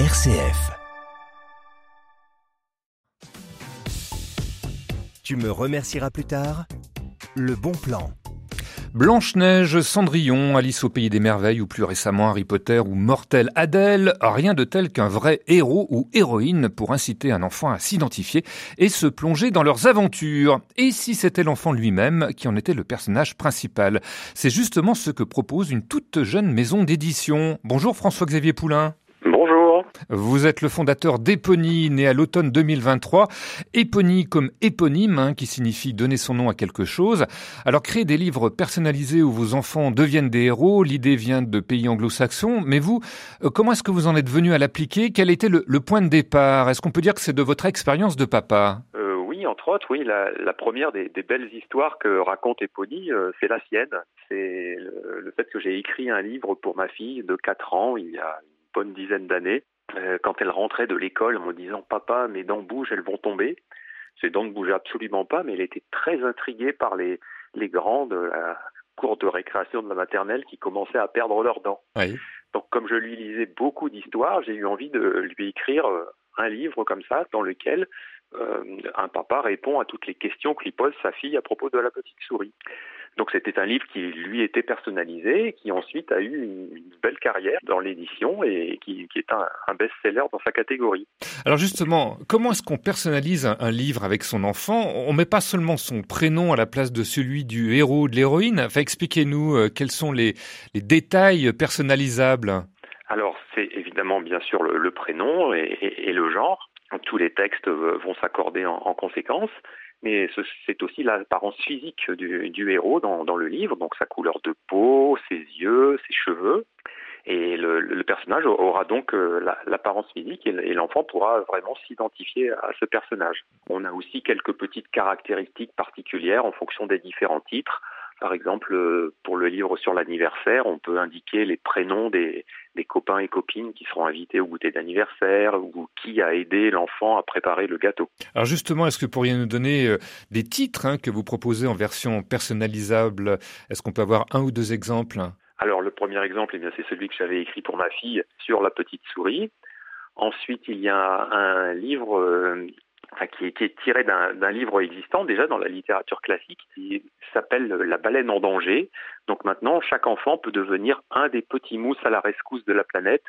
RCF. Tu me remercieras plus tard Le bon plan. Blanche-Neige, Cendrillon, Alice au pays des merveilles ou plus récemment Harry Potter ou Mortel Adèle, rien de tel qu'un vrai héros ou héroïne pour inciter un enfant à s'identifier et se plonger dans leurs aventures. Et si c'était l'enfant lui-même qui en était le personnage principal? C'est justement ce que propose une toute jeune maison d'édition. Bonjour François-Xavier Poulain. Vous êtes le fondateur d'Epony, né à l'automne 2023. Epony comme éponyme, hein, qui signifie donner son nom à quelque chose. Alors créer des livres personnalisés où vos enfants deviennent des héros, l'idée vient de pays anglo-saxons. Mais vous, euh, comment est-ce que vous en êtes venu à l'appliquer? Quel était le, point de départ? Est-ce qu'on peut dire que c'est de votre expérience de papa? Euh, Oui, entre autres, oui. La, première des, belles histoires que raconte Epony, euh, c'est la sienne. C'est le, le fait que j'ai écrit un livre pour ma fille de 4 ans il y a une bonne dizaine d'années quand elle rentrait de l'école en me disant Papa, mes dents bougent, elles vont tomber. Ses dents ne bougeaient absolument pas, mais elle était très intriguée par les, les grands de la cour de récréation de la maternelle qui commençaient à perdre leurs dents. Donc, comme je lui lisais beaucoup d'histoires, j'ai eu envie de lui écrire euh, un livre comme ça, dans lequel euh, un papa répond à toutes les questions que lui pose sa fille à propos de la petite souris. Donc c'était un livre qui lui était personnalisé, qui ensuite a eu une, belle carrière dans l'édition et qui, est un, best-seller dans sa catégorie. Alors justement, comment est-ce qu'on personnalise un, livre avec son enfant? On met pas seulement son prénom à la place de celui du héros ou de l'héroïne. Enfin, expliquez-nous euh, quels sont les, détails personnalisables. Alors c'est évidemment bien sûr le, prénom et, le genre. Tous les textes vont s'accorder en conséquence mais c'est aussi l'apparence physique du, héros dans, le livre, donc sa couleur de peau, ses yeux, ses cheveux. Et le, personnage aura donc euh, l'apparence physique et l'enfant pourra vraiment s'identifier à ce personnage. On a aussi quelques petites caractéristiques particulières en fonction des différents titres. Par exemple, euh, pour le livre sur l'anniversaire, on peut indiquer les prénoms des, copains et copines qui seront invités au goûter d'anniversaire ou qui a aidé l'enfant à préparer le gâteau. Alors justement, est-ce que vous pourriez nous donner euh, des titres hein, que vous proposez en version personnalisable? Est-ce qu'on peut avoir un ou deux exemples? Alors le premier exemple, eh c'est celui que j'avais écrit pour ma fille sur la petite souris. Ensuite, il y a un livre euh, qui, est tiré d'un livre existant déjà dans la littérature classique qui s'appelle La baleine en danger. Donc maintenant, chaque enfant peut devenir un des petits mousses à la rescousse de la planète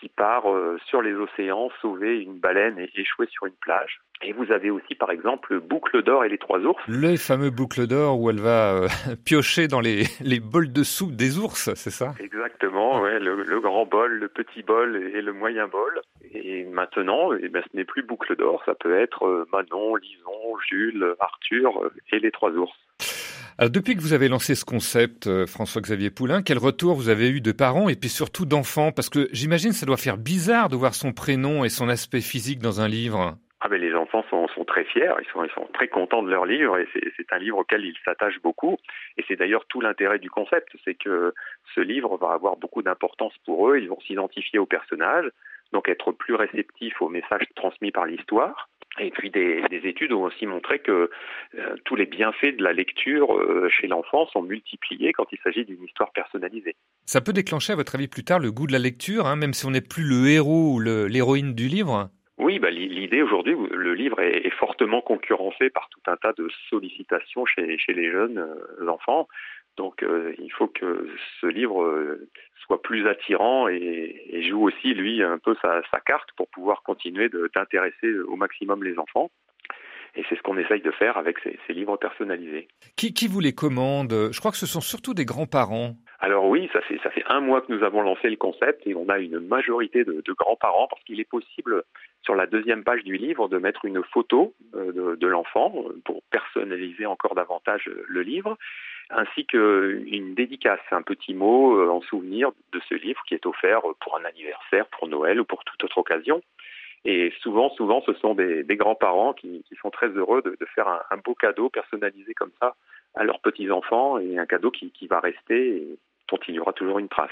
qui part euh, sur les océans sauver une baleine et échouer sur une plage. Et vous avez aussi, par exemple, Boucle d'or et les trois ours. Le fameux Boucle d'or où elle va euh, piocher dans les, les, bols de soupe des ours, c'est ça? Exactement, ouais, le, grand bol, le petit bol et le moyen bol. Et maintenant, eh ben, ce n'est plus Boucle d'or, ça peut être euh, Manon, Lison, Jules, Arthur et les trois ours. Alors, depuis que vous avez lancé ce concept, euh, François-Xavier Poulain, quel retour vous avez eu de parents et puis surtout d'enfants? Parce que j'imagine ça doit faire bizarre de voir son prénom et son aspect physique dans un livre. Ah ben les enfants sont, sont, très fiers, ils sont, ils sont très contents de leur livre et c'est un livre auquel ils s'attachent beaucoup. Et c'est d'ailleurs tout l'intérêt du concept, c'est que ce livre va avoir beaucoup d'importance pour eux, ils vont s'identifier au personnage, donc être plus réceptifs aux messages transmis par l'histoire. Et puis des, études ont aussi montré que euh, tous les bienfaits de la lecture euh, chez l'enfant sont multipliés quand il s'agit d'une histoire personnalisée. Ça peut déclencher, à votre avis, plus tard le goût de la lecture, hein, même si on n'est plus le héros ou l'héroïne du livre? Oui, bah, l'idée aujourd'hui, le livre est, fortement concurrencé par tout un tas de sollicitations chez, chez les jeunes euh, enfants. Donc il faut que ce livre soit plus attirant et, joue aussi, lui, un peu sa, carte pour pouvoir continuer d'intéresser au maximum les enfants. Et c'est ce qu'on essaye de faire avec ces, livres personnalisés. Qui, qui, vous les commande? Je crois que ce sont surtout des grands-parents. Alors oui, ça fait, ça fait un mois que nous avons lancé le concept et on a une majorité de, de grands-parents parce qu'il est possible sur la deuxième page du livre de mettre une photo euh, de, de l'enfant pour personnaliser encore davantage le livre ainsi qu'une dédicace, un petit mot euh, en souvenir de ce livre qui est offert pour un anniversaire, pour Noël ou pour toute autre occasion. Et souvent, souvent, ce sont des, grands-parents qui, sont très heureux de, faire un, beau cadeau personnalisé comme ça à leurs petits-enfants et un cadeau qui, va rester et dont il y aura toujours une trace.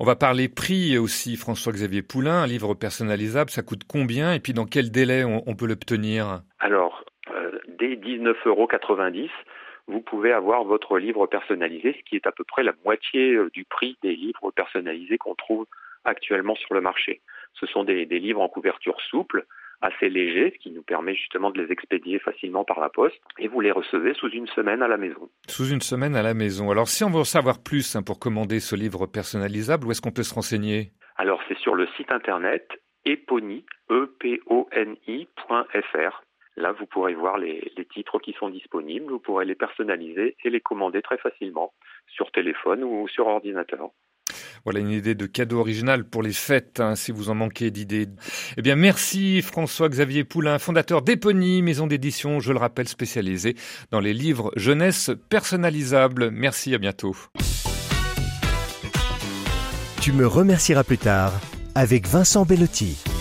On va parler prix aussi, François-Xavier Poulain. Un livre personnalisable, ça coûte combien et puis dans quel délai on, peut l'obtenir? Alors, euh, dès 19,90 euros, vous pouvez avoir votre livre personnalisé, ce qui est à peu près la moitié euh, du prix des livres personnalisés qu'on trouve actuellement sur le marché. Ce sont des, des livres en couverture souple, assez légers, ce qui nous permet justement de les expédier facilement par la poste, et vous les recevez sous une semaine à la maison. Sous une semaine à la maison. Alors si on veut en savoir plus hein, pour commander ce livre personnalisable, où est-ce qu'on peut se renseigner? Alors c'est sur le site internet eponi, e Là, vous pourrez voir les, les, titres qui sont disponibles, vous pourrez les personnaliser et les commander très facilement sur téléphone ou sur ordinateur. Voilà une idée de cadeau original pour les fêtes, hein, si vous en manquez d'idées. Eh bien, merci François-Xavier Poulain, fondateur d'Epony, maison d'édition, je le rappelle, spécialisée dans les livres jeunesse personnalisables. Merci, à bientôt. Tu me remercieras plus tard avec Vincent Bellotti.